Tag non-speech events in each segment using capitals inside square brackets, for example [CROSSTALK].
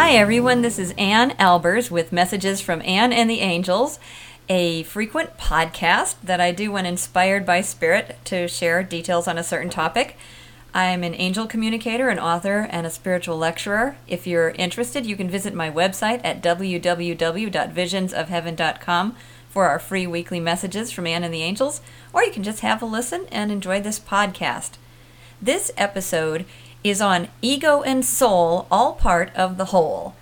Hi, everyone. This is Ann Albers with Messages from Ann and the Angels, a frequent podcast that I do when inspired by Spirit to share details on a certain topic. I'm an angel communicator, an author, and a spiritual lecturer. If you're interested, you can visit my website at www.visionsofheaven.com for our free weekly messages from Ann and the Angels, or you can just have a listen and enjoy this podcast. This episode is on ego and soul, all part of the whole.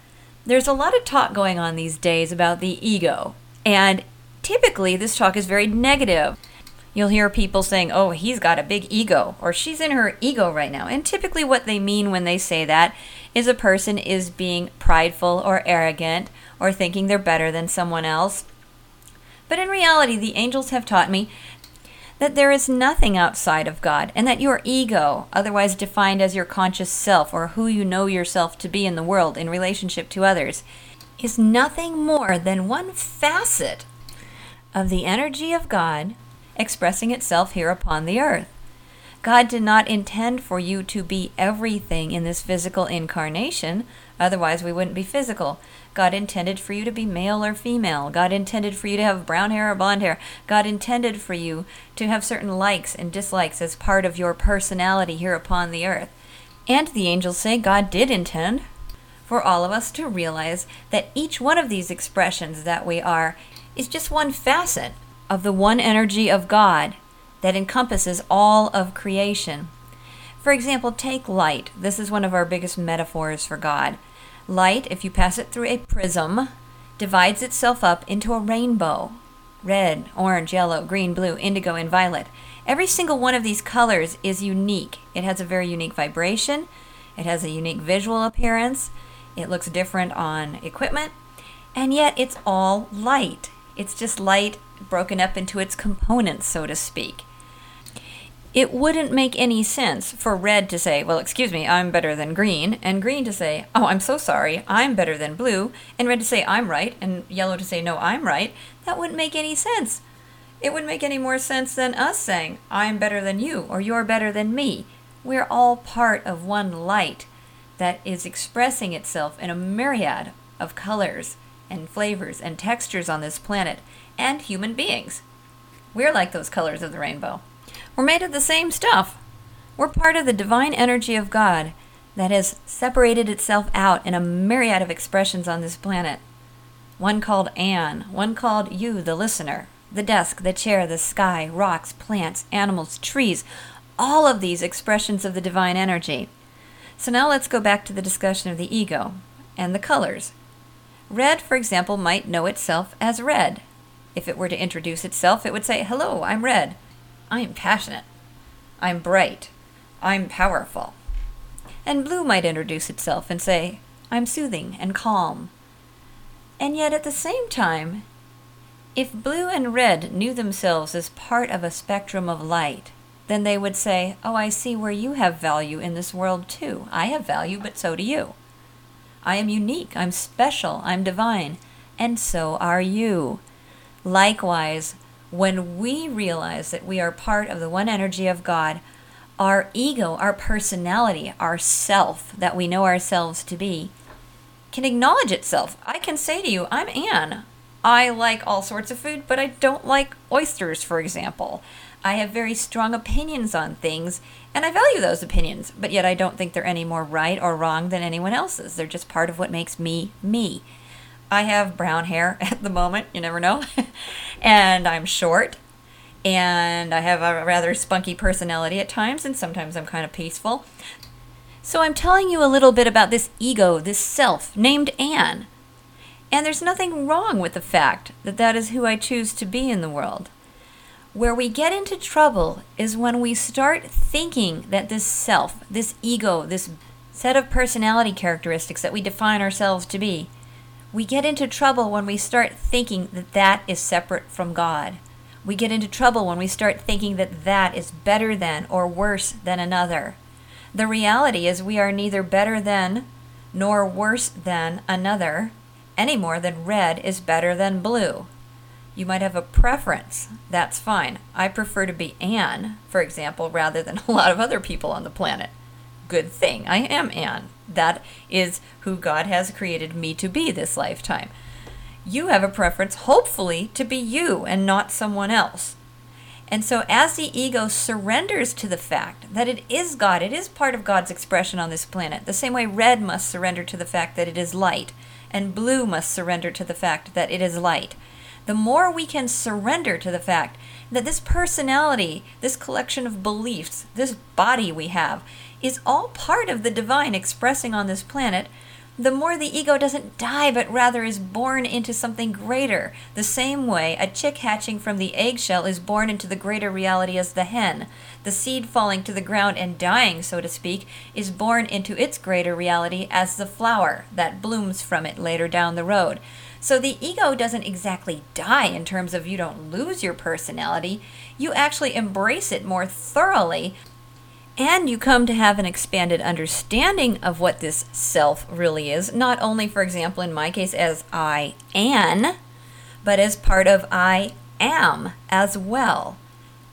There's a lot of talk going on these days about the ego, and typically this talk is very negative. You'll hear people saying, oh, he's got a big ego, or she's in her ego right now. And typically, what they mean when they say that is a person is being prideful or arrogant or thinking they're better than someone else. But in reality, the angels have taught me that there is nothing outside of God, and that your ego, otherwise defined as your conscious self or who you know yourself to be in the world in relationship to others, is nothing more than one facet of the energy of God expressing itself here upon the earth. God did not intend for you to be everything in this physical incarnation, otherwise, we wouldn't be physical. God intended for you to be male or female. God intended for you to have brown hair or blonde hair. God intended for you to have certain likes and dislikes as part of your personality here upon the earth. And the angels say God did intend for all of us to realize that each one of these expressions that we are is just one facet of the one energy of God that encompasses all of creation. For example, take light. This is one of our biggest metaphors for God. Light, if you pass it through a prism, divides itself up into a rainbow red, orange, yellow, green, blue, indigo, and violet. Every single one of these colors is unique. It has a very unique vibration, it has a unique visual appearance, it looks different on equipment, and yet it's all light. It's just light broken up into its components, so to speak. It wouldn't make any sense for red to say, well, excuse me, I'm better than green, and green to say, oh, I'm so sorry, I'm better than blue, and red to say, I'm right, and yellow to say, no, I'm right. That wouldn't make any sense. It wouldn't make any more sense than us saying, I'm better than you, or you're better than me. We're all part of one light that is expressing itself in a myriad of colors and flavors and textures on this planet and human beings. We're like those colors of the rainbow. We're made of the same stuff. We're part of the divine energy of God that has separated itself out in a myriad of expressions on this planet. One called Ann, one called you, the listener, the desk, the chair, the sky, rocks, plants, animals, trees, all of these expressions of the divine energy. So now let's go back to the discussion of the ego and the colors. Red, for example, might know itself as red. If it were to introduce itself, it would say, Hello, I'm red. I am passionate. I'm bright. I'm powerful. And blue might introduce itself and say, I'm soothing and calm. And yet at the same time, if blue and red knew themselves as part of a spectrum of light, then they would say, Oh, I see where you have value in this world too. I have value, but so do you. I am unique, I'm special, I'm divine, and so are you. Likewise, when we realize that we are part of the one energy of God, our ego, our personality, our self that we know ourselves to be, can acknowledge itself. I can say to you, I'm Ann. I like all sorts of food, but I don't like oysters, for example. I have very strong opinions on things, and I value those opinions, but yet I don't think they're any more right or wrong than anyone else's. They're just part of what makes me me. I have brown hair [LAUGHS] at the moment, you never know. [LAUGHS] and I'm short. And I have a rather spunky personality at times, and sometimes I'm kind of peaceful. So I'm telling you a little bit about this ego, this self named Ann. And there's nothing wrong with the fact that that is who I choose to be in the world. Where we get into trouble is when we start thinking that this self, this ego, this set of personality characteristics that we define ourselves to be, we get into trouble when we start thinking that that is separate from God. We get into trouble when we start thinking that that is better than or worse than another. The reality is we are neither better than nor worse than another, any more than red is better than blue. You might have a preference. That's fine. I prefer to be Ann, for example, rather than [LAUGHS] a lot of other people on the planet. Good thing. I am Ann. That is who God has created me to be this lifetime. You have a preference, hopefully, to be you and not someone else. And so, as the ego surrenders to the fact that it is God, it is part of God's expression on this planet, the same way red must surrender to the fact that it is light, and blue must surrender to the fact that it is light. The more we can surrender to the fact that this personality, this collection of beliefs, this body we have, is all part of the divine expressing on this planet, the more the ego doesn't die, but rather is born into something greater. The same way a chick hatching from the eggshell is born into the greater reality as the hen. The seed falling to the ground and dying, so to speak, is born into its greater reality as the flower that blooms from it later down the road. So the ego doesn't exactly die in terms of you don't lose your personality, you actually embrace it more thoroughly and you come to have an expanded understanding of what this self really is, not only, for example, in my case, as I am, but as part of I am as well.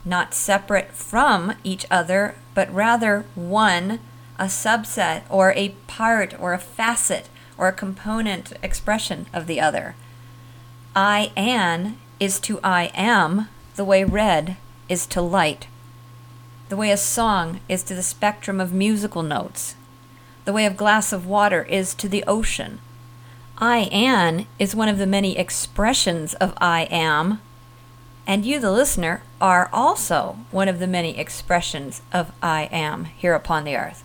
Not separate from each other, but rather one, a subset, or a part, or a facet, or a component expression of the other. I am is to I am the way red is to light the way a song is to the spectrum of musical notes, the way a glass of water is to the ocean. I am is one of the many expressions of I am, and you, the listener, are also one of the many expressions of I am here upon the earth.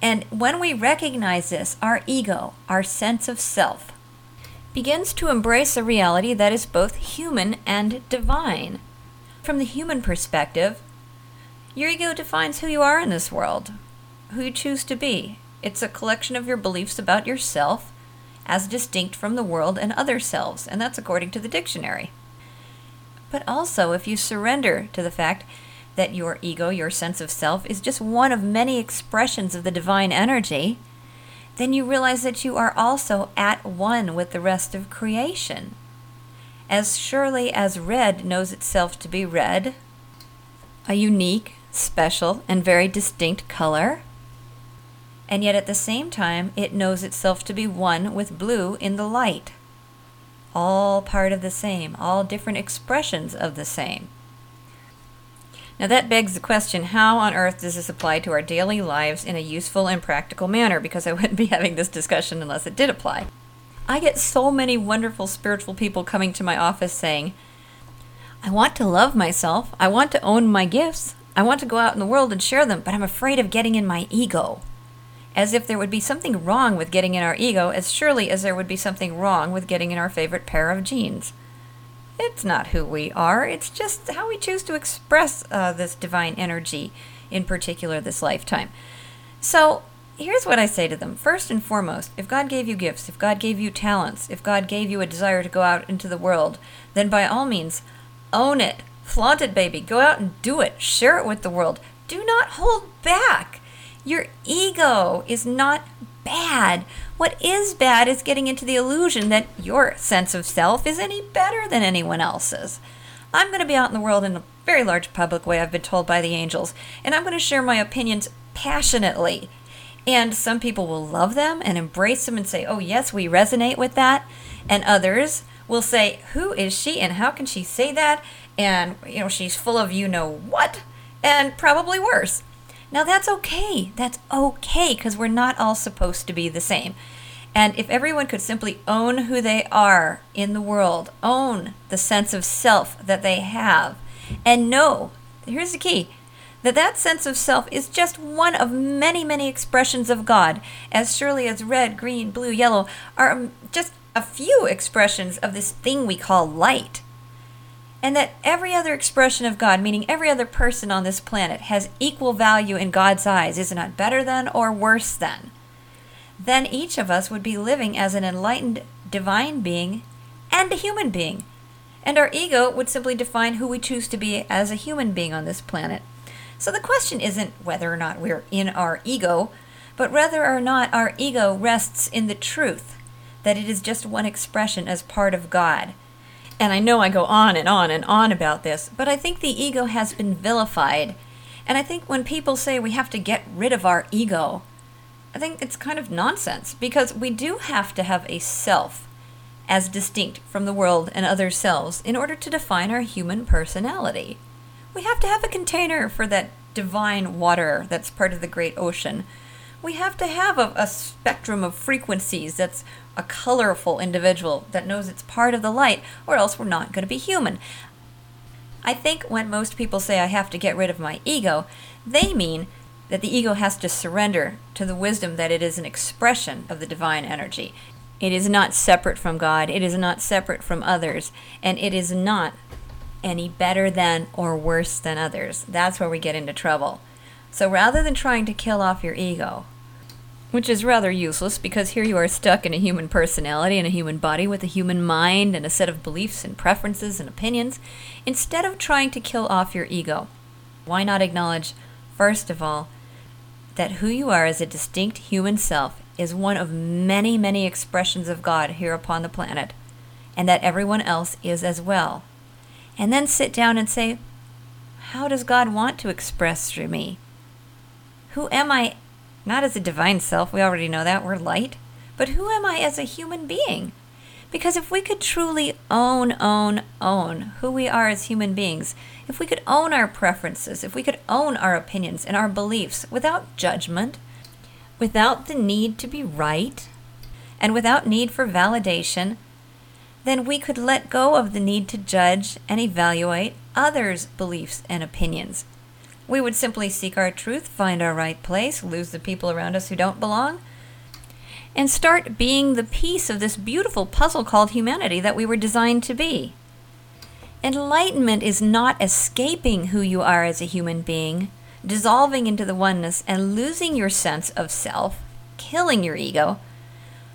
And when we recognize this, our ego, our sense of self, begins to embrace a reality that is both human and divine. From the human perspective, your ego defines who you are in this world, who you choose to be. It's a collection of your beliefs about yourself as distinct from the world and other selves, and that's according to the dictionary. But also, if you surrender to the fact that your ego, your sense of self, is just one of many expressions of the divine energy, then you realize that you are also at one with the rest of creation. As surely as red knows itself to be red, a unique, special, and very distinct color. And yet at the same time, it knows itself to be one with blue in the light. All part of the same, all different expressions of the same. Now that begs the question how on earth does this apply to our daily lives in a useful and practical manner? Because I wouldn't be having this discussion unless it did apply. I get so many wonderful spiritual people coming to my office saying, I want to love myself. I want to own my gifts. I want to go out in the world and share them, but I'm afraid of getting in my ego. As if there would be something wrong with getting in our ego, as surely as there would be something wrong with getting in our favorite pair of jeans. It's not who we are, it's just how we choose to express uh, this divine energy, in particular this lifetime. So, here's what I say to them. First and foremost, if God gave you gifts, if God gave you talents, if God gave you a desire to go out into the world, then by all means, own it. Flaunt it, baby. Go out and do it. Share it with the world. Do not hold back. Your ego is not bad. What is bad is getting into the illusion that your sense of self is any better than anyone else's. I'm going to be out in the world in a very large public way, I've been told by the angels, and I'm going to share my opinions passionately. And some people will love them and embrace them and say, oh, yes, we resonate with that. And others will say, who is she and how can she say that? and you know she's full of you know what and probably worse now that's okay. That's okay because we're not all supposed to be the same. And if everyone could simply own who they are in the world own the sense of self that they have and know here's the key that that sense of self is just one of many many expressions of god. As surely as red green blue yellow are um, just a few expressions of this thing we call light and that every other expression of God, meaning every other person on this planet, has equal value in God's eyes, is not better than or worse than, then each of us would be living as an enlightened divine being and a human being. And our ego would simply define who we choose to be as a human being on this planet. So the question isn't whether or not we're in our ego, but whether or not our ego rests in the truth that it is just one expression as part of God and I know I go on and on and on about this, but I think the ego has been vilified And I think when people say we have to get rid of our ego, I think it's kind of nonsense because we do have to have a self as distinct from the world and other selves in order to define our human personality. We have to have a container for that divine water that's part of the great ocean. We have to have a, a spectrum of frequencies that's a colorful individual that knows it's part of the light, or else we're not going to be human. I think when most people say I have to get rid of my ego, they mean that the ego has to surrender to the wisdom that it is an expression of the divine energy. It is not separate from God, it is not separate from others, and it is not any better than or worse than others. That's where we get into trouble. So rather than trying to kill off your ego, which is rather useless because here you are stuck in a human personality and a human body with a human mind and a set of beliefs and preferences and opinions, instead of trying to kill off your ego, why not acknowledge, first of all, that who you are as a distinct human self is one of many, many expressions of God here upon the planet, and that everyone else is as well. And then sit down and say, How does God want to express through me? Who am I? Not as a divine self, we already know that, we're light. But who am I as a human being? Because if we could truly own, own, own who we are as human beings, if we could own our preferences, if we could own our opinions and our beliefs without judgment, without the need to be right, and without need for validation, then we could let go of the need to judge and evaluate others' beliefs and opinions. We would simply seek our truth, find our right place, lose the people around us who don't belong, and start being the piece of this beautiful puzzle called humanity that we were designed to be. Enlightenment is not escaping who you are as a human being, dissolving into the oneness and losing your sense of self, killing your ego,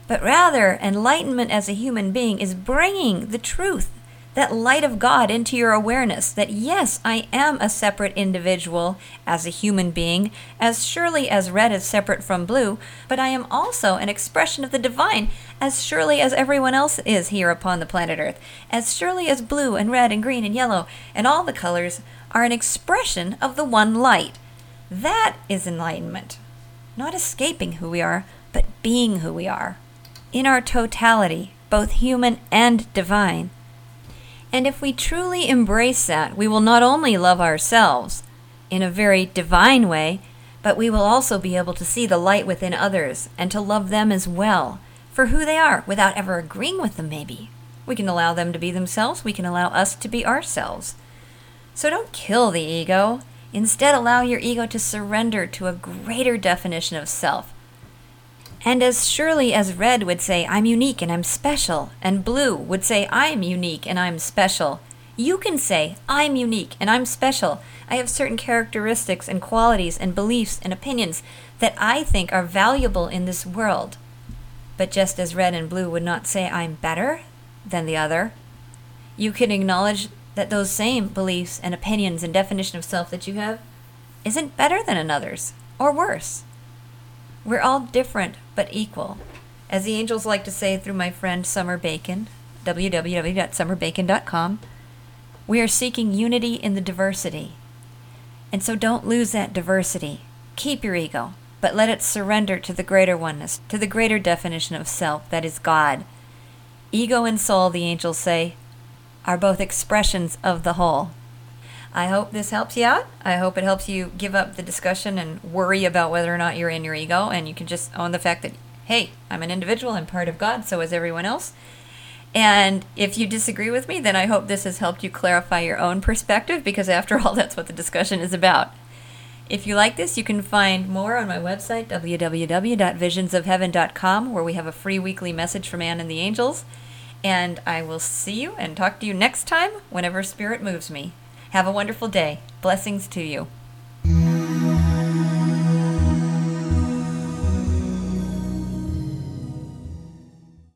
but rather, enlightenment as a human being is bringing the truth that light of God into your awareness that yes, I am a separate individual as a human being, as surely as red is separate from blue, but I am also an expression of the divine as surely as everyone else is here upon the planet Earth, as surely as blue and red and green and yellow and all the colors are an expression of the one light. That is enlightenment. Not escaping who we are, but being who we are. In our totality, both human and divine and if we truly embrace that, we will not only love ourselves in a very divine way, but we will also be able to see the light within others and to love them as well for who they are without ever agreeing with them, maybe. We can allow them to be themselves, we can allow us to be ourselves. So don't kill the ego. Instead, allow your ego to surrender to a greater definition of self and as surely as red would say, I'm unique and I'm special, and blue would say, I'm unique and I'm special, you can say, I'm unique and I'm special. I have certain characteristics and qualities and beliefs and opinions that I think are valuable in this world. But just as red and blue would not say, I'm better than the other, you can acknowledge that those same beliefs and opinions and definition of self that you have isn't better than another's or worse. We're all different but equal. As the angels like to say through my friend Summer Bacon, www.summerbacon.com, we are seeking unity in the diversity. And so don't lose that diversity. Keep your ego, but let it surrender to the greater oneness, to the greater definition of self that is God. Ego and soul, the angels say, are both expressions of the whole. I hope this helps you out. I hope it helps you give up the discussion and worry about whether or not you're in your ego, and you can just own the fact that, hey, I'm an individual, I'm part of God, so is everyone else. And if you disagree with me, then I hope this has helped you clarify your own perspective, because after all, [LAUGHS] that's what the discussion is about. If you like this, you can find more on my website, www.visionsofheaven.com, where we have a free weekly message from Ann and the Angels. And I will see you and talk to you next time whenever Spirit moves me. Have a wonderful day. Blessings to you.